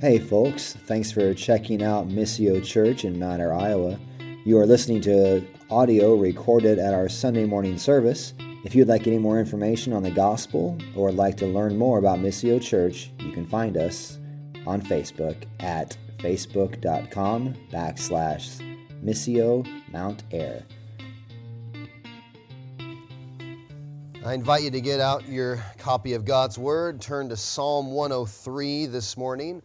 Hey, folks, thanks for checking out Missio Church in Ayr, Iowa. You are listening to audio recorded at our Sunday morning service. If you'd like any more information on the gospel or like to learn more about Missio Church, you can find us on Facebook at facebook.com backslash Missio Mount Ayr. I invite you to get out your copy of God's Word, turn to Psalm 103 this morning.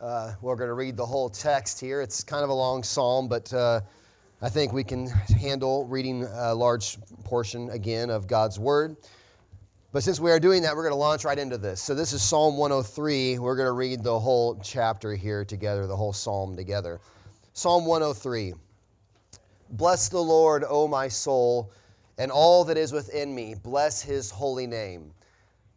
Uh, we're going to read the whole text here. It's kind of a long psalm, but uh, I think we can handle reading a large portion again of God's Word. But since we are doing that, we're going to launch right into this. So, this is Psalm 103. We're going to read the whole chapter here together, the whole psalm together. Psalm 103 Bless the Lord, O my soul and all that is within me. Bless his holy name.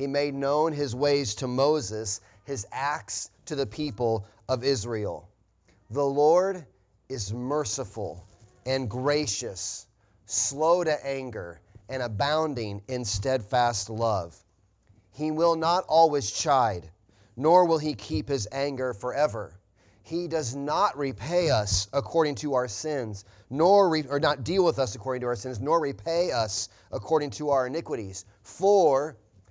He made known his ways to Moses, his acts to the people of Israel. The Lord is merciful and gracious, slow to anger, and abounding in steadfast love. He will not always chide, nor will he keep his anger forever. He does not repay us according to our sins, nor re, or not deal with us according to our sins, nor repay us according to our iniquities. For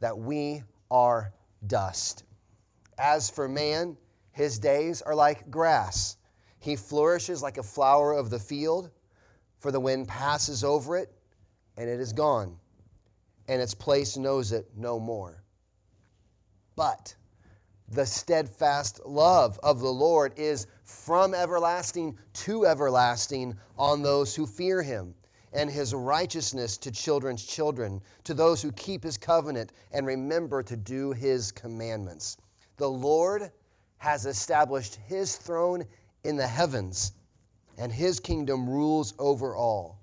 that we are dust. As for man, his days are like grass. He flourishes like a flower of the field, for the wind passes over it, and it is gone, and its place knows it no more. But the steadfast love of the Lord is from everlasting to everlasting on those who fear him, and his righteousness to children's children, to those who keep his covenant and remember to do his commandments. The Lord has established his throne in the heavens, and his kingdom rules over all.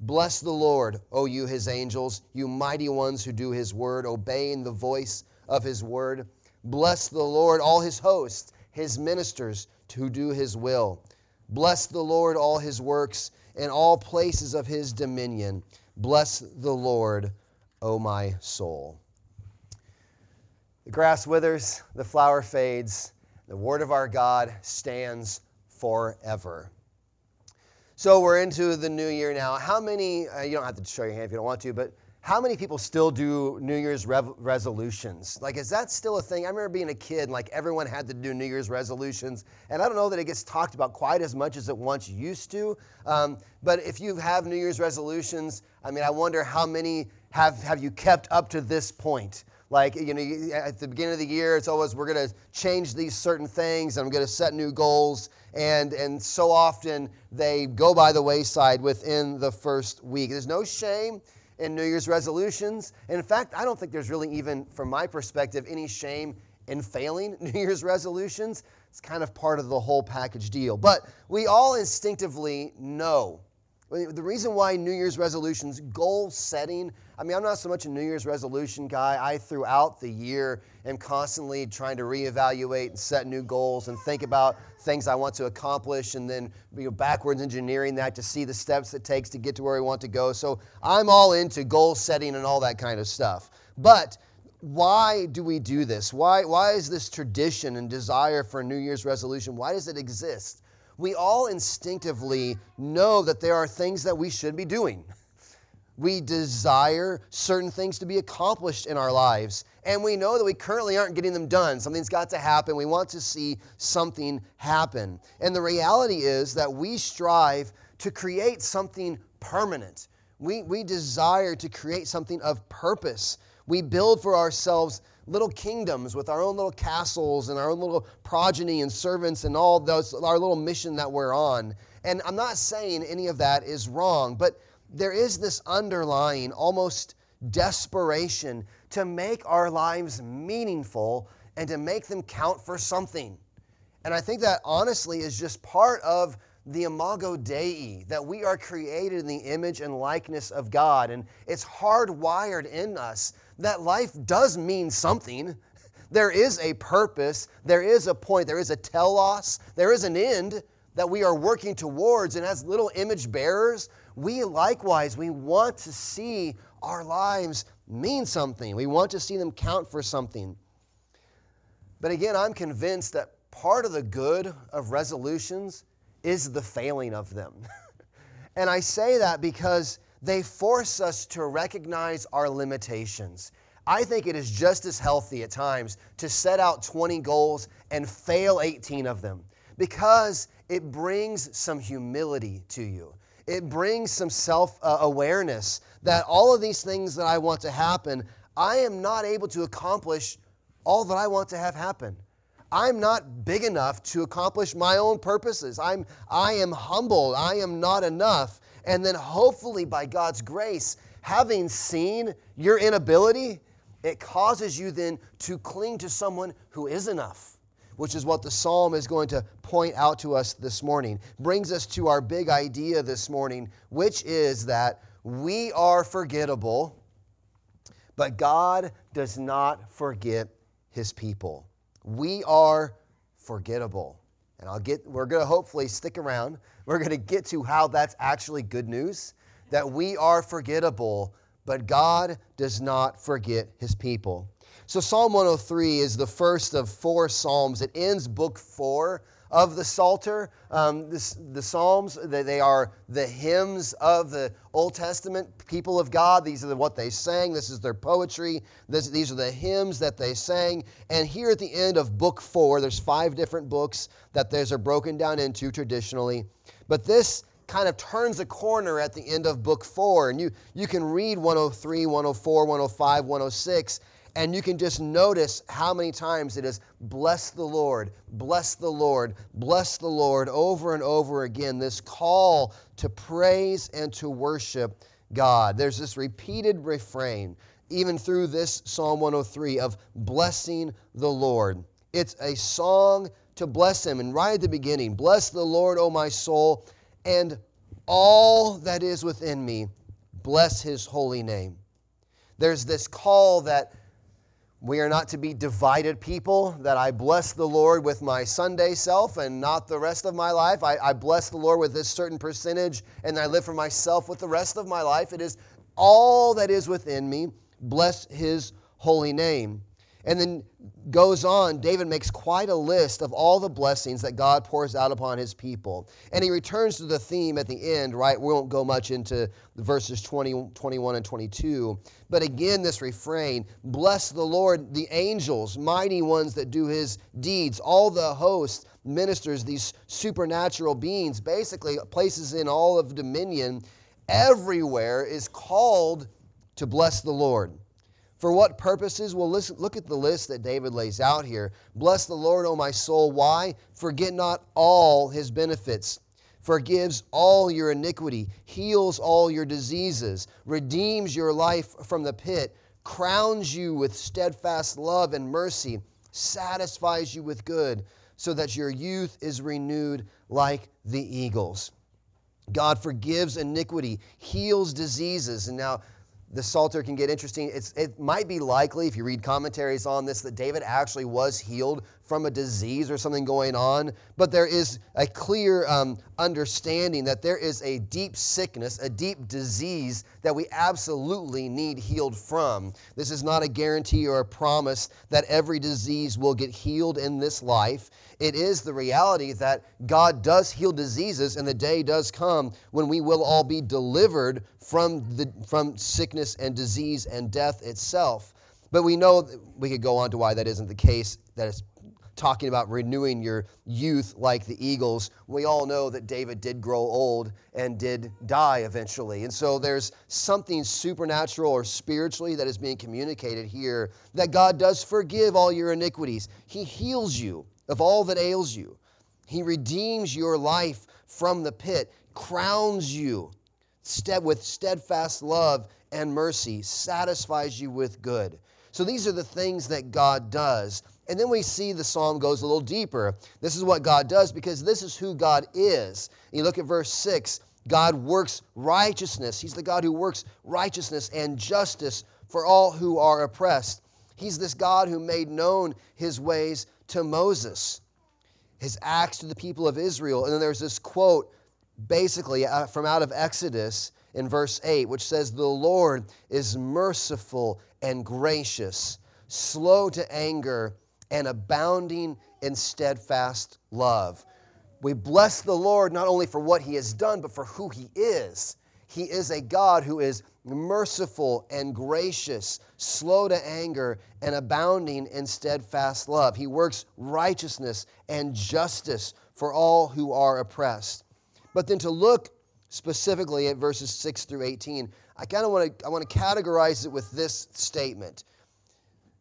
Bless the Lord, O you his angels, you mighty ones who do his word, obeying the voice of his word. Bless the Lord, all his hosts, his ministers who do his will. Bless the Lord, all his works, and all places of his dominion. Bless the Lord, O my soul. The grass withers, the flower fades, the word of our God stands forever. So we're into the new year now. How many, uh, you don't have to show your hand if you don't want to, but how many people still do New Year's rev- resolutions? Like, is that still a thing? I remember being a kid, and like everyone had to do New Year's resolutions, and I don't know that it gets talked about quite as much as it once used to. Um, but if you have New Year's resolutions, I mean, I wonder how many have have you kept up to this point? Like, you know, at the beginning of the year, it's always we're going to change these certain things, I'm going to set new goals, and and so often they go by the wayside within the first week. There's no shame in New Year's resolutions. And in fact, I don't think there's really even, from my perspective, any shame in failing New Year's resolutions. It's kind of part of the whole package deal. But we all instinctively know the reason why New Year's resolutions, goal setting, I mean, I'm not so much a New Year's resolution guy. I, throughout the year, am constantly trying to reevaluate and set new goals and think about things I want to accomplish and then you know, backwards engineering that to see the steps it takes to get to where we want to go. So I'm all into goal setting and all that kind of stuff. But why do we do this? Why, why is this tradition and desire for a New Year's resolution? Why does it exist? We all instinctively know that there are things that we should be doing. We desire certain things to be accomplished in our lives. And we know that we currently aren't getting them done. Something's got to happen. We want to see something happen. And the reality is that we strive to create something permanent. We, we desire to create something of purpose. We build for ourselves little kingdoms with our own little castles and our own little progeny and servants and all those, our little mission that we're on. And I'm not saying any of that is wrong, but there is this underlying almost desperation to make our lives meaningful and to make them count for something. And I think that honestly is just part of the imago Dei, that we are created in the image and likeness of God. And it's hardwired in us that life does mean something. There is a purpose, there is a point, there is a telos, there is an end that we are working towards. And as little image bearers, we likewise, we want to see our lives mean something. We want to see them count for something. But again, I'm convinced that part of the good of resolutions is the failing of them. and I say that because they force us to recognize our limitations. I think it is just as healthy at times to set out 20 goals and fail 18 of them because it brings some humility to you. It brings some self awareness that all of these things that I want to happen, I am not able to accomplish all that I want to have happen. I'm not big enough to accomplish my own purposes. I'm, I am humbled. I am not enough. And then, hopefully, by God's grace, having seen your inability, it causes you then to cling to someone who is enough which is what the psalm is going to point out to us this morning. Brings us to our big idea this morning, which is that we are forgettable, but God does not forget his people. We are forgettable. And I'll get we're going to hopefully stick around. We're going to get to how that's actually good news that we are forgettable, but God does not forget his people. So, Psalm 103 is the first of four Psalms. It ends book four of the Psalter. Um, this, the Psalms, they, they are the hymns of the Old Testament people of God. These are the, what they sang. This is their poetry. This, these are the hymns that they sang. And here at the end of book four, there's five different books that those are broken down into traditionally. But this kind of turns a corner at the end of book four. And you, you can read 103, 104, 105, 106 and you can just notice how many times it is bless the Lord, bless the Lord, bless the Lord over and over again. This call to praise and to worship God. There's this repeated refrain, even through this Psalm 103, of blessing the Lord. It's a song to bless Him. And right at the beginning, bless the Lord, O my soul, and all that is within me, bless His holy name. There's this call that we are not to be divided people, that I bless the Lord with my Sunday self and not the rest of my life. I, I, bless the Lord with this certain percentage and I live for myself with the rest of my life. It is all that is within me. Bless his holy name. And then goes on, David makes quite a list of all the blessings that God pours out upon his people. And he returns to the theme at the end, right? We won't go much into verses 20, 21 and 22. But again, this refrain Bless the Lord, the angels, mighty ones that do his deeds, all the hosts, ministers, these supernatural beings, basically places in all of dominion, everywhere is called to bless the Lord. For what purposes? Well, listen, look at the list that David lays out here. Bless the Lord, O my soul. Why? Forget not all his benefits. Forgives all your iniquity, heals all your diseases, redeems your life from the pit, crowns you with steadfast love and mercy, satisfies you with good, so that your youth is renewed like the eagles. God forgives iniquity, heals diseases. And now, the Psalter can get interesting. It's, it might be likely, if you read commentaries on this, that David actually was healed from a disease or something going on, but there is a clear um, understanding that there is a deep sickness, a deep disease that we absolutely need healed from. This is not a guarantee or a promise that every disease will get healed in this life. It is the reality that God does heal diseases, and the day does come when we will all be delivered from, the, from sickness and disease and death itself. But we know we could go on to why that isn't the case, that it's talking about renewing your youth like the eagles. We all know that David did grow old and did die eventually. And so there's something supernatural or spiritually that is being communicated here that God does forgive all your iniquities. He heals you of all that ails you. He redeems your life from the pit, crowns you with steadfast love and mercy, satisfies you with good. So these are the things that God does. And then we see the psalm goes a little deeper. This is what God does because this is who God is. You look at verse 6 God works righteousness. He's the God who works righteousness and justice for all who are oppressed. He's this God who made known his ways to Moses, his acts to the people of Israel. And then there's this quote, basically uh, from out of Exodus in verse 8, which says, The Lord is merciful and gracious, slow to anger and abounding in steadfast love. We bless the Lord not only for what he has done, but for who he is. He is a God who is merciful and gracious, slow to anger, and abounding in steadfast love. He works righteousness and justice for all who are oppressed. But then to look specifically at verses 6 through 18, I kind of want to I want to categorize it with this statement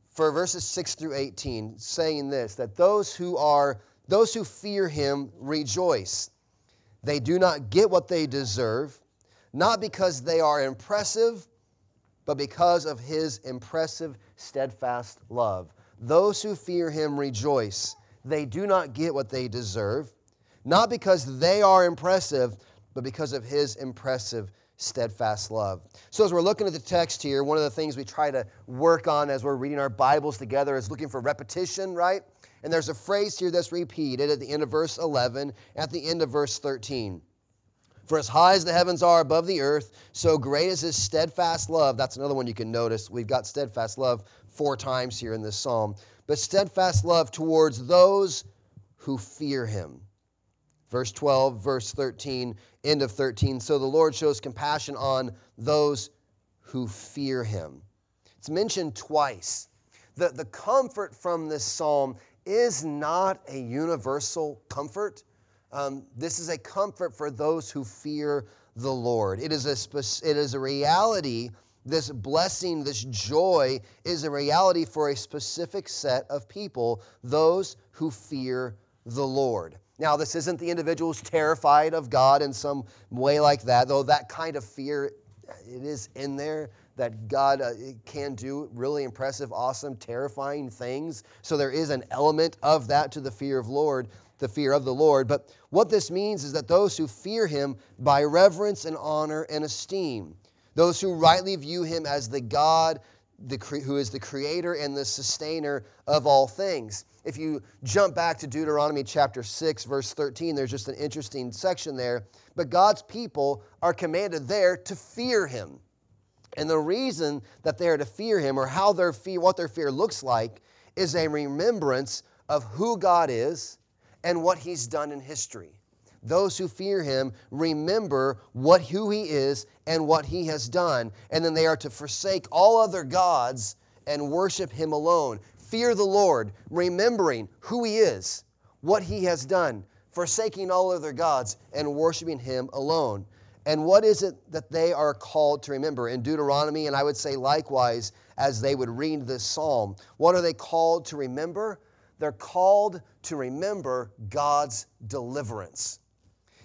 for verses 6 through 18, saying this that those who are those who fear him rejoice. They do not get what they deserve, not because they are impressive, but because of his impressive, steadfast love. Those who fear him rejoice. They do not get what they deserve, not because they are impressive, but because of his impressive, steadfast love. So, as we're looking at the text here, one of the things we try to work on as we're reading our Bibles together is looking for repetition, right? And there's a phrase here that's repeated at the end of verse 11, at the end of verse 13. For as high as the heavens are above the earth, so great is his steadfast love. That's another one you can notice. We've got steadfast love four times here in this psalm. But steadfast love towards those who fear him. Verse 12, verse 13, end of 13. So the Lord shows compassion on those who fear him. It's mentioned twice. The, the comfort from this psalm is not a universal comfort. Um, this is a comfort for those who fear the Lord. It is a, it is a reality, this blessing, this joy is a reality for a specific set of people, those who fear the Lord. Now, this isn't the individual who's terrified of God in some way like that, though that kind of fear, it is in there that God uh, can do really impressive, awesome, terrifying things. So there is an element of that to the fear of Lord, the fear of the Lord. But what this means is that those who fear him by reverence and honor and esteem, those who rightly view him as the God the, who is the creator and the sustainer of all things. If you jump back to Deuteronomy chapter 6, verse 13, there's just an interesting section there. But God's people are commanded there to fear him. And the reason that they are to fear him, or how their fear, what their fear looks like, is a remembrance of who God is and what he's done in history those who fear him remember what who he is and what he has done. And then they are to forsake all other gods and worship him alone. Fear the lord remembering who he is what he has done forsaking all other gods and worshiping him alone. And what is it that they are called to remember? In deuteronomy and i would say likewise as they would read this psalm what are they called to remember? They're called to remember god's deliverance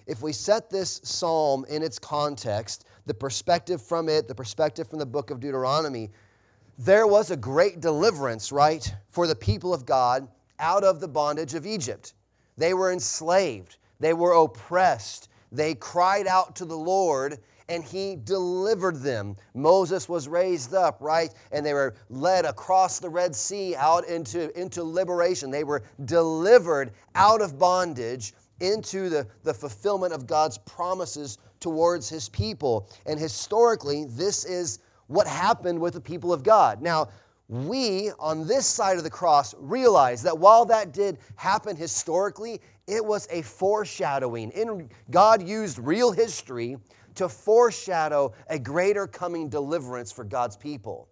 if we set this psalm in its context, the perspective from it, the perspective from the book of Deuteronomy, there was a great deliverance, right, for the people of God out of the bondage of Egypt. They were enslaved, they were oppressed, they cried out to the Lord, and he delivered them. Moses was raised up, right? And they were led across the Red Sea out into, into liberation. They were delivered out of bondage into the, the fulfillment of God's promises towards his people. And historically, this is what happened with the people of God. Now, we on this side of the cross realize that while that did happen historically, it was a foreshadowing. In, God used real history to foreshadow a greater coming deliverance for God's people.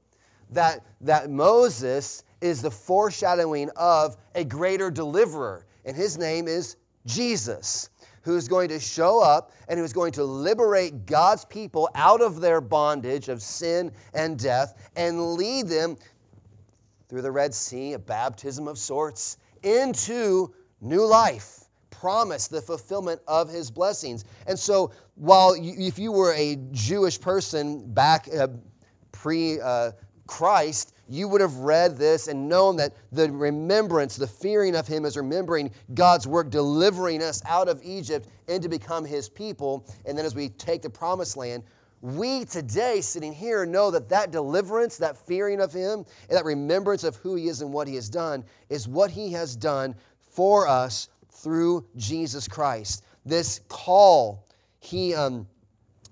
That, that Moses is the foreshadowing of a greater deliverer, and his name is Jesus, who's going to show up and who's going to liberate God's people out of their bondage of sin and death and lead them through the Red Sea, a baptism of sorts, into new life, promise the fulfillment of his blessings. And so, while you, if you were a Jewish person back uh, pre uh, Christ, you would have read this and known that the remembrance, the fearing of Him is remembering God's work delivering us out of Egypt and to become His people. And then as we take the promised land, we today, sitting here, know that that deliverance, that fearing of Him, and that remembrance of who He is and what He has done is what He has done for us through Jesus Christ. This call, He, um,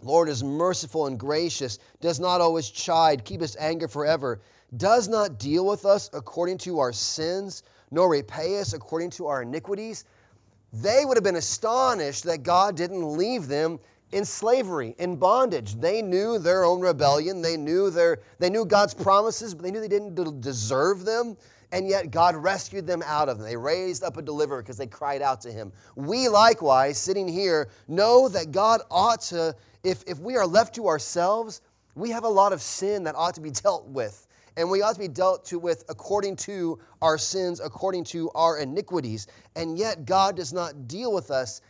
Lord, is merciful and gracious, does not always chide, keep His anger forever, does not deal with us according to our sins, nor repay us according to our iniquities. They would have been astonished that God didn't leave them in slavery, in bondage. They knew their own rebellion. They knew their they knew God's promises, but they knew they didn't deserve them. And yet God rescued them out of them. They raised up a deliverer because they cried out to him. We likewise, sitting here, know that God ought to, if, if we are left to ourselves, we have a lot of sin that ought to be dealt with. And we ought to be dealt to with according to our sins, according to our iniquities. And yet God does not deal with us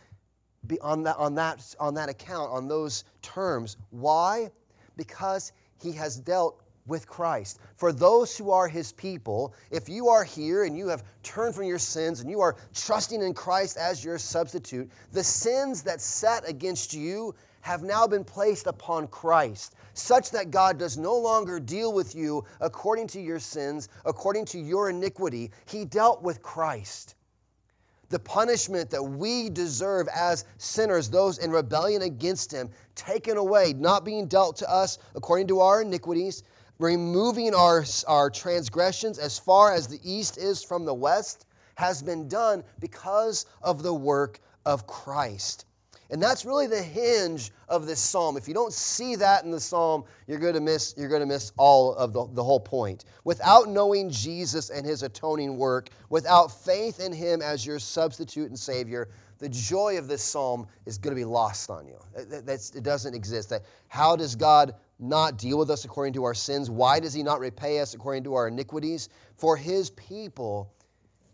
on that, on, that, on that account, on those terms. Why? Because he has dealt with Christ. For those who are his people, if you are here and you have turned from your sins and you are trusting in Christ as your substitute, the sins that sat against you have now been placed upon Christ, such that God does no longer deal with you according to your sins, according to your iniquity. He dealt with Christ the punishment that we deserve as sinners, those in rebellion against Him, taken away, not being dealt to us according to our iniquities, removing our, our transgressions as far as the east is from the west, has been done because of the work of Christ. And that's really the hinge of this psalm. If you don't see that in the psalm, you're going to miss, you're going to miss all of the, the whole point. Without knowing Jesus and his atoning work, without faith in him as your substitute and Savior, the joy of this psalm is going to be lost on you. That's, it doesn't exist. That how does God not deal with us according to our sins? Why does he not repay us according to our iniquities? For his people,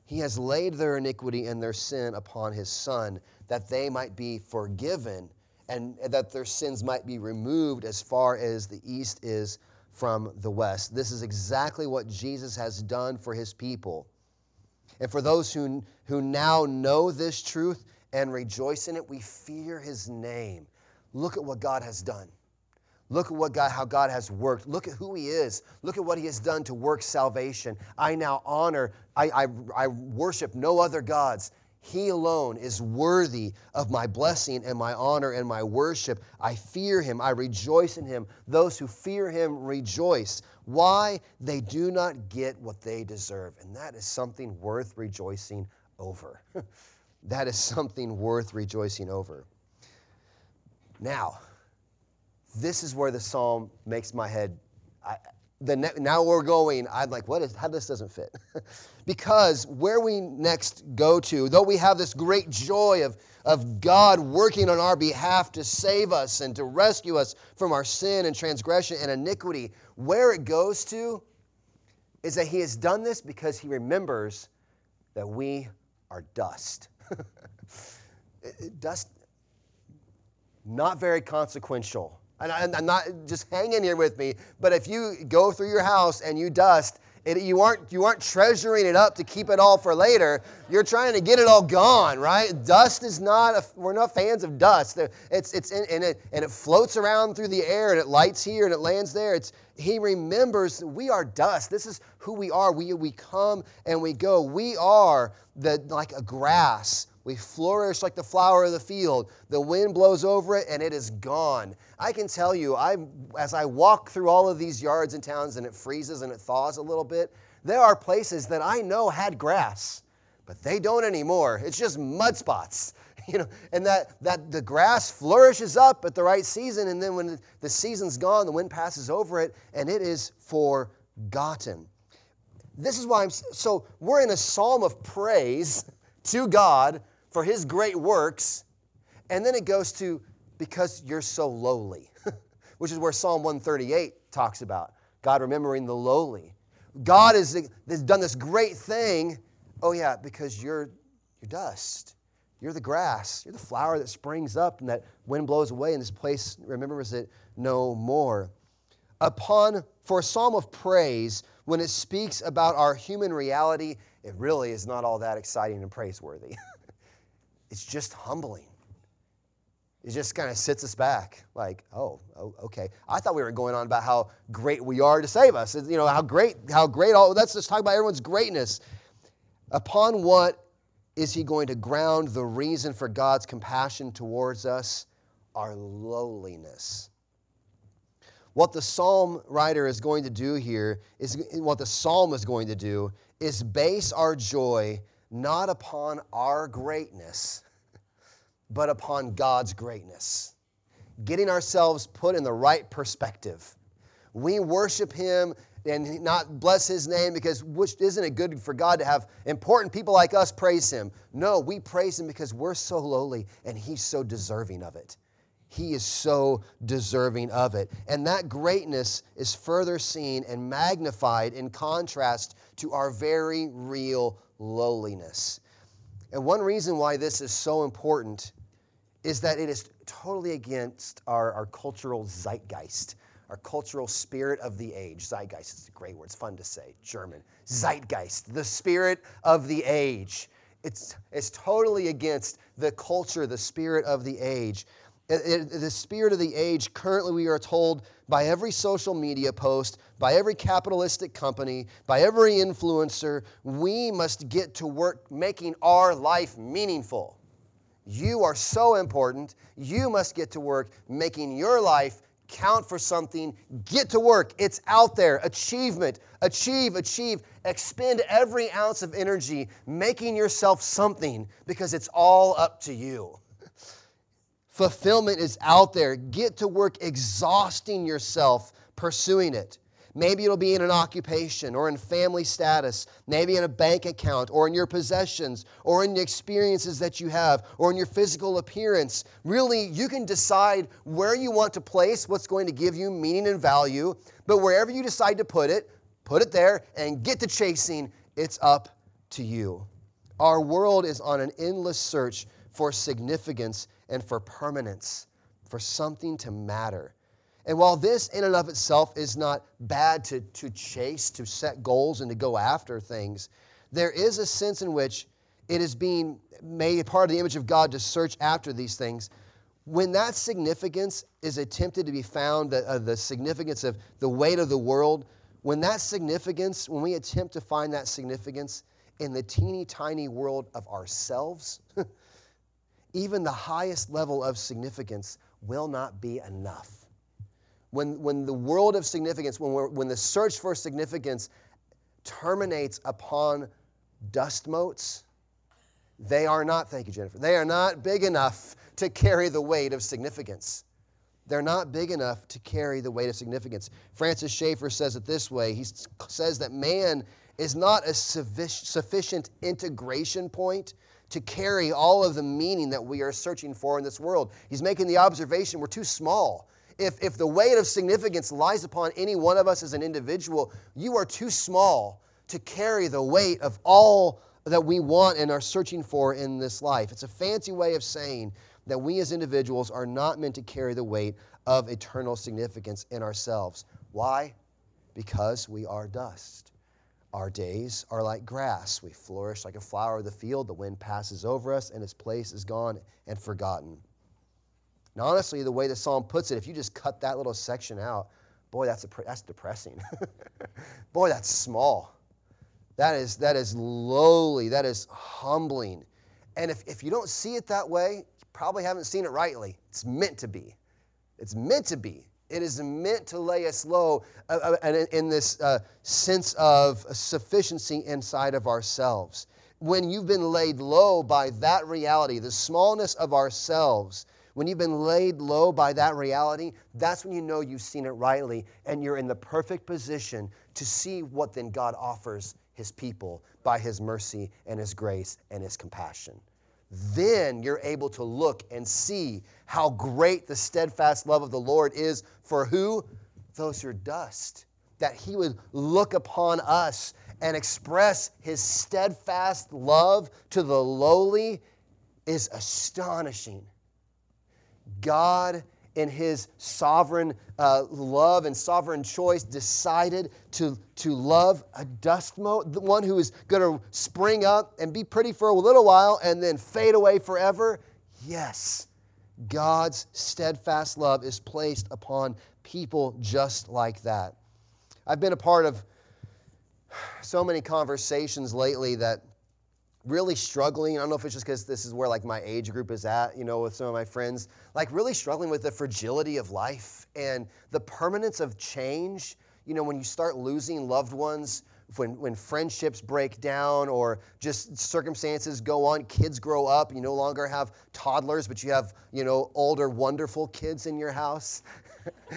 he has laid their iniquity and their sin upon his Son that they might be forgiven and that their sins might be removed as far as the east is from the west. This is exactly what Jesus has done for his people. And for those who, who now know this truth and rejoice in it, we fear his name. Look at what God has done. Look at what God, how God has worked. Look at who He is. Look at what He has done to work salvation. I now honor, I, I, I worship no other gods. He alone is worthy of my blessing and my honor and my worship. I fear him. I rejoice in him. Those who fear him rejoice. Why? They do not get what they deserve. And that is something worth rejoicing over. that is something worth rejoicing over. Now, this is where the psalm makes my head. I, the ne- now we're going, I'm like, what is, how this doesn't fit? because where we next go to, though we have this great joy of, of God working on our behalf to save us and to rescue us from our sin and transgression and iniquity, where it goes to is that He has done this because He remembers that we are dust. dust, not very consequential and I'm not just hang in here with me, but if you go through your house and you dust, It, you, aren't, you aren't treasuring it up to keep it all for later. You're trying to get it all gone, right? Dust is not, a, we're not fans of dust. It's, it's in, and, it, and it floats around through the air and it lights here and it lands there. It's, he remembers we are dust. This is who we are. We, we come and we go. We are the, like a grass we flourish like the flower of the field. The wind blows over it and it is gone. I can tell you, I, as I walk through all of these yards and towns and it freezes and it thaws a little bit, there are places that I know had grass, but they don't anymore. It's just mud spots. You know, and that, that the grass flourishes up at the right season, and then when the season's gone, the wind passes over it, and it is forgotten. This is why I'm so we're in a psalm of praise to God for his great works. And then it goes to because you're so lowly, which is where Psalm 138 talks about God remembering the lowly. God has, has done this great thing. Oh, yeah, because you're, you're dust. You're the grass. You're the flower that springs up and that wind blows away, and this place remembers it no more. Upon, for a psalm of praise, when it speaks about our human reality, it really is not all that exciting and praiseworthy. it's just humbling. It just kind of sits us back, like, oh, oh, okay. I thought we were going on about how great we are to save us. You know, how great, how great all, let's just talk about everyone's greatness. Upon what is he going to ground the reason for God's compassion towards us? Our lowliness. What the psalm writer is going to do here is what the psalm is going to do is base our joy not upon our greatness, but upon God's greatness. Getting ourselves put in the right perspective. We worship Him and not bless His name because which isn't it good for God to have important people like us praise Him? No, we praise Him because we're so lowly and He's so deserving of it. He is so deserving of it. And that greatness is further seen and magnified in contrast to our very real lowliness. And one reason why this is so important is that it is totally against our, our cultural zeitgeist, our cultural spirit of the age. Zeitgeist is a great word, it's fun to say, German. Zeitgeist, the spirit of the age. It's, it's totally against the culture, the spirit of the age. It, it, the spirit of the age, currently, we are told by every social media post, by every capitalistic company, by every influencer, we must get to work making our life meaningful. You are so important. You must get to work making your life count for something. Get to work. It's out there. Achievement. Achieve, achieve. Expend every ounce of energy making yourself something because it's all up to you. Fulfillment is out there. Get to work exhausting yourself pursuing it. Maybe it'll be in an occupation or in family status, maybe in a bank account or in your possessions or in the experiences that you have or in your physical appearance. Really, you can decide where you want to place what's going to give you meaning and value, but wherever you decide to put it, put it there and get to chasing. It's up to you. Our world is on an endless search for significance and for permanence, for something to matter. And while this in and of itself is not bad to, to chase, to set goals, and to go after things, there is a sense in which it is being made part of the image of God to search after these things. When that significance is attempted to be found, the, uh, the significance of the weight of the world, when that significance, when we attempt to find that significance in the teeny tiny world of ourselves, even the highest level of significance will not be enough. When, when the world of significance, when, when the search for significance terminates upon dust motes, they are not, thank you, Jennifer, they are not big enough to carry the weight of significance. They're not big enough to carry the weight of significance. Francis Schaeffer says it this way he says that man is not a sufficient integration point to carry all of the meaning that we are searching for in this world. He's making the observation we're too small. If, if the weight of significance lies upon any one of us as an individual, you are too small to carry the weight of all that we want and are searching for in this life. It's a fancy way of saying that we as individuals are not meant to carry the weight of eternal significance in ourselves. Why? Because we are dust. Our days are like grass. We flourish like a flower of the field. The wind passes over us, and its place is gone and forgotten. Now, honestly, the way the psalm puts it, if you just cut that little section out, boy, that's, a, that's depressing. boy, that's small. That is, that is lowly. That is humbling. And if, if you don't see it that way, you probably haven't seen it rightly. It's meant to be. It's meant to be. It is meant to lay us low uh, uh, in this uh, sense of sufficiency inside of ourselves. When you've been laid low by that reality, the smallness of ourselves, when you've been laid low by that reality, that's when you know you've seen it rightly and you're in the perfect position to see what then God offers his people by his mercy and his grace and his compassion. Then you're able to look and see how great the steadfast love of the Lord is for who? Those who are dust. That he would look upon us and express his steadfast love to the lowly is astonishing. God in his sovereign uh, love and sovereign choice, decided to, to love a dust mote, the one who is going to spring up and be pretty for a little while and then fade away forever? Yes, God's steadfast love is placed upon people just like that. I've been a part of so many conversations lately that really struggling. I don't know if it's just because this is where like my age group is at, you know, with some of my friends, like really struggling with the fragility of life and the permanence of change. You know, when you start losing loved ones, when, when friendships break down or just circumstances go on, kids grow up, you no longer have toddlers, but you have, you know, older, wonderful kids in your house.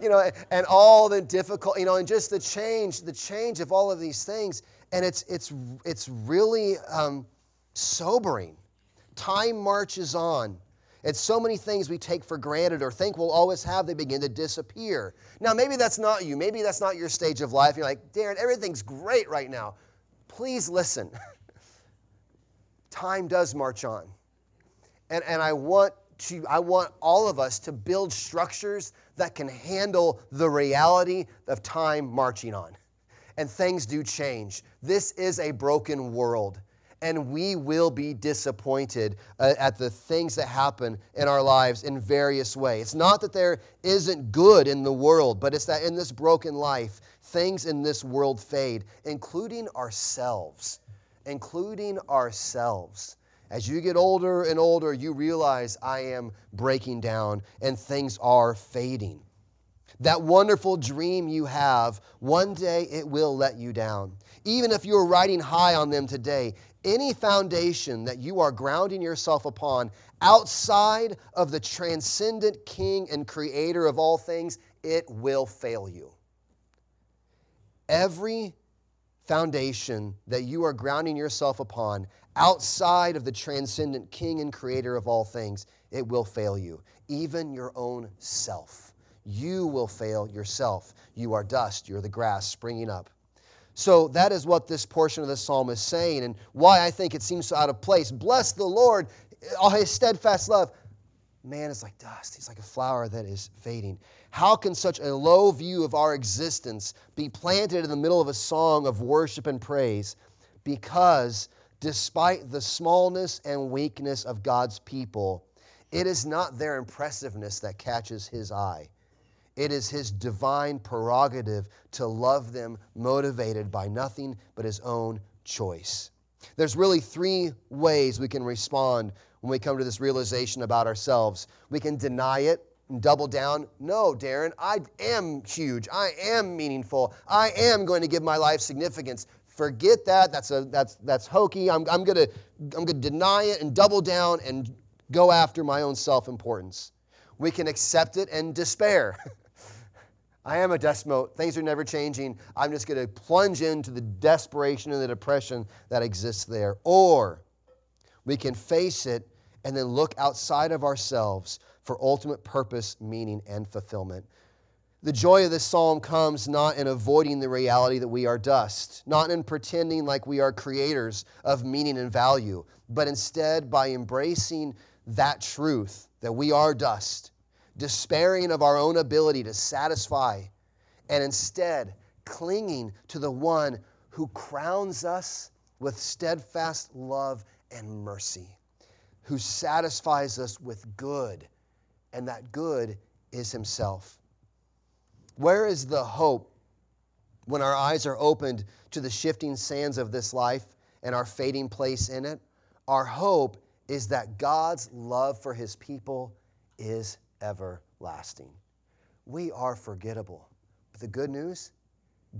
you know, and all the difficult, you know, and just the change, the change of all of these things and it's, it's, it's really um, sobering. Time marches on. And so many things we take for granted or think we'll always have, they begin to disappear. Now, maybe that's not you. Maybe that's not your stage of life. You're like, Darin, everything's great right now. Please listen. Time does march on. And, and I want to, I want all of us to build structures that can handle the reality of time marching on and things do change. This is a broken world, and we will be disappointed uh, at the things that happen in our lives in various ways. It's not that there isn't good in the world, but it's that in this broken life, things in this world fade, including ourselves. Including ourselves. As you get older and older, you realize I am breaking down and things are fading. That wonderful dream you have, one day it will let you down. Even if you're riding high on them today, any foundation that you are grounding yourself upon outside of the transcendent King and Creator of all things, it will fail you. Every foundation that you are grounding yourself upon outside of the transcendent King and Creator of all things, it will fail you, even your own self you will fail yourself. You are dust, you're the grass springing up. So that is what this portion of the psalm is saying, and why I think it seems so out of place. Bless the Lord, all his steadfast love. Man is like dust, he's like a flower that is fading. How can such a low view of our existence be planted in the middle of a song of worship and praise? Because despite the smallness and weakness of God's people, it is not their impressiveness that catches his eye. It is his divine prerogative to love them motivated by nothing but his own choice. There's really three ways we can respond when we come to this realization about ourselves. We can deny it and double down. No, Darin, I am huge. I am meaningful. I am going to give my life significance. Forget that. That's, a, that's, that's hokey. I'm, I'm to I'm to deny it and double down and go after my own self importance. We can accept it and despair. I am a dust mote. Things are never changing. I'm just going to plunge into the desperation and the depression that exists there. Or we can face it and then look outside of ourselves for ultimate purpose, meaning, and fulfillment. The joy of this psalm comes not in avoiding the reality that we are dust, not in pretending like we are creators of meaning and value, but instead by embracing that truth that we are dust despairing of our own ability to satisfy, and instead clinging to the one who crowns us with steadfast love and mercy, who satisfies us with good, and that good is Himself. Where is the hope when our eyes are opened to the shifting sands of this life and our fading place in it? Our hope is that God's love for His people is everlasting. We are forgettable. But the good news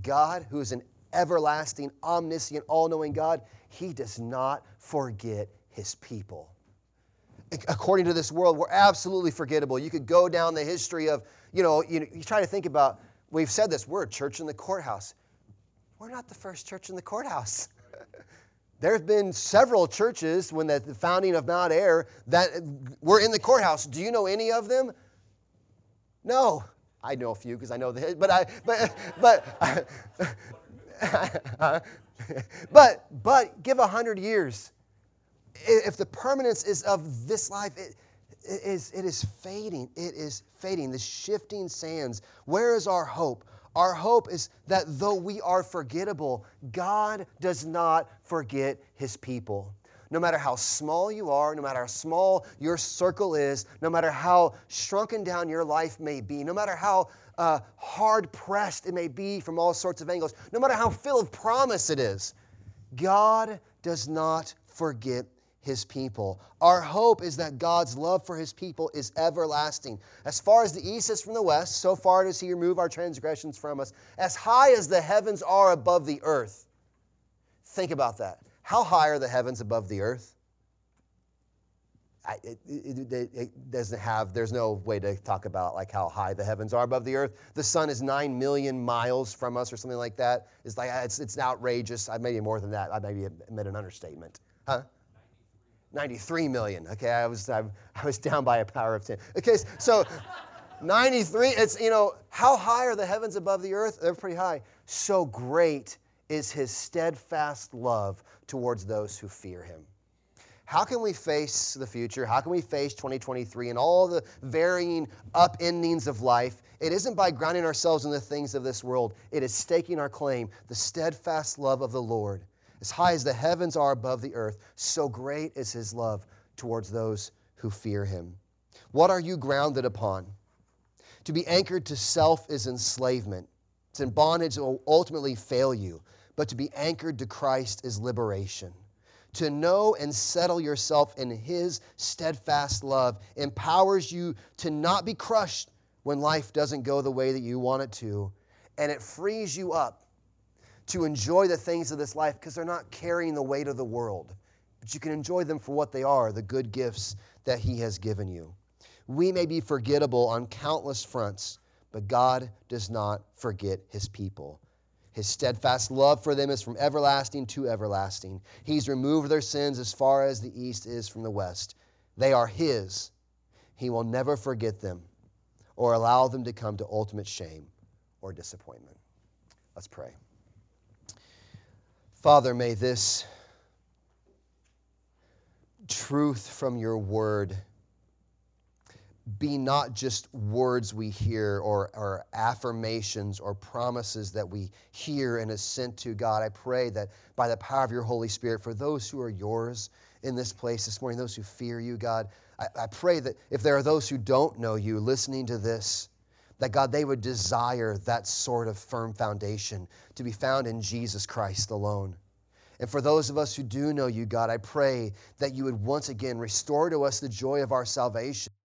God, who is an everlasting, omniscient, all knowing God, He does not forget His people. According to this world, we're absolutely forgettable. You could go down the history of, you know, you, you try to think about, we've said this, we're a church in the courthouse. We're not the first church in the courthouse. There have been several churches when the founding of Mount Ayr that were in the courthouse. Do you know any of them? No. I know a few because I know the but I but but but but give a hundred years. If the permanence is of this life, it, it is it is fading. It is fading. The shifting sands. Where is our hope? Our hope is that though we are forgettable, God does not forget his people. No matter how small you are, no matter how small your circle is, no matter how shrunken down your life may be, no matter how uh, hard pressed it may be from all sorts of angles, no matter how full of promise it is, God does not forget his people. Our hope is that God's love for his people is everlasting. As far as the east is from the west, so far does he remove our transgressions from us. As high as the heavens are above the earth. Think about that. How high are the heavens above the earth? It, it, it, it, doesn't have there's no way to talk about like how high the heavens are above the earth the sun is 9 million miles from us or something like that it's like it's, it's outrageous i maybe more than that i maybe made an understatement huh 93 million. Okay, I was, I, I was down by a power of 10. Okay, so 93, it's, you know, how high are the heavens above the earth? They're pretty high. So great is his steadfast love towards those who fear him. How can we face the future? How can we face 2023 and all the varying upendings of life? It isn't by grounding ourselves in the things of this world, it is staking our claim, the steadfast love of the Lord as high as the heavens are above the earth, so great is his love towards those who fear him. What are you grounded upon? To be anchored to self is enslavement. It's in bondage that will ultimately fail you. But to be anchored to Christ is liberation. To know and settle yourself in His steadfast love empowers you to not be crushed when life doesn't go the way that you want it to. And it frees you up to enjoy the things of this life because they're not carrying the weight of the world. But you can enjoy them for what they are the good gifts that He has given you. We may be forgettable on countless fronts, but God does not forget His people. His steadfast love for them is from everlasting to everlasting. He's removed their sins as far as the east is from the west. They are His. He will never forget them or allow them to come to ultimate shame or disappointment. Let's pray. Father, may this truth from your word be not just words we hear or, or, affirmations or promises that we hear and assent to, God. I pray that by the power of your Holy Spirit, for those who are yours in this place this morning, those who fear you, God, I, I pray that if there are those who don't know you listening to this, that God, they would desire that sort of firm foundation to be found in Jesus Christ alone. And for those of us who do know you, God, I pray that you would once again restore to us the joy of our salvation.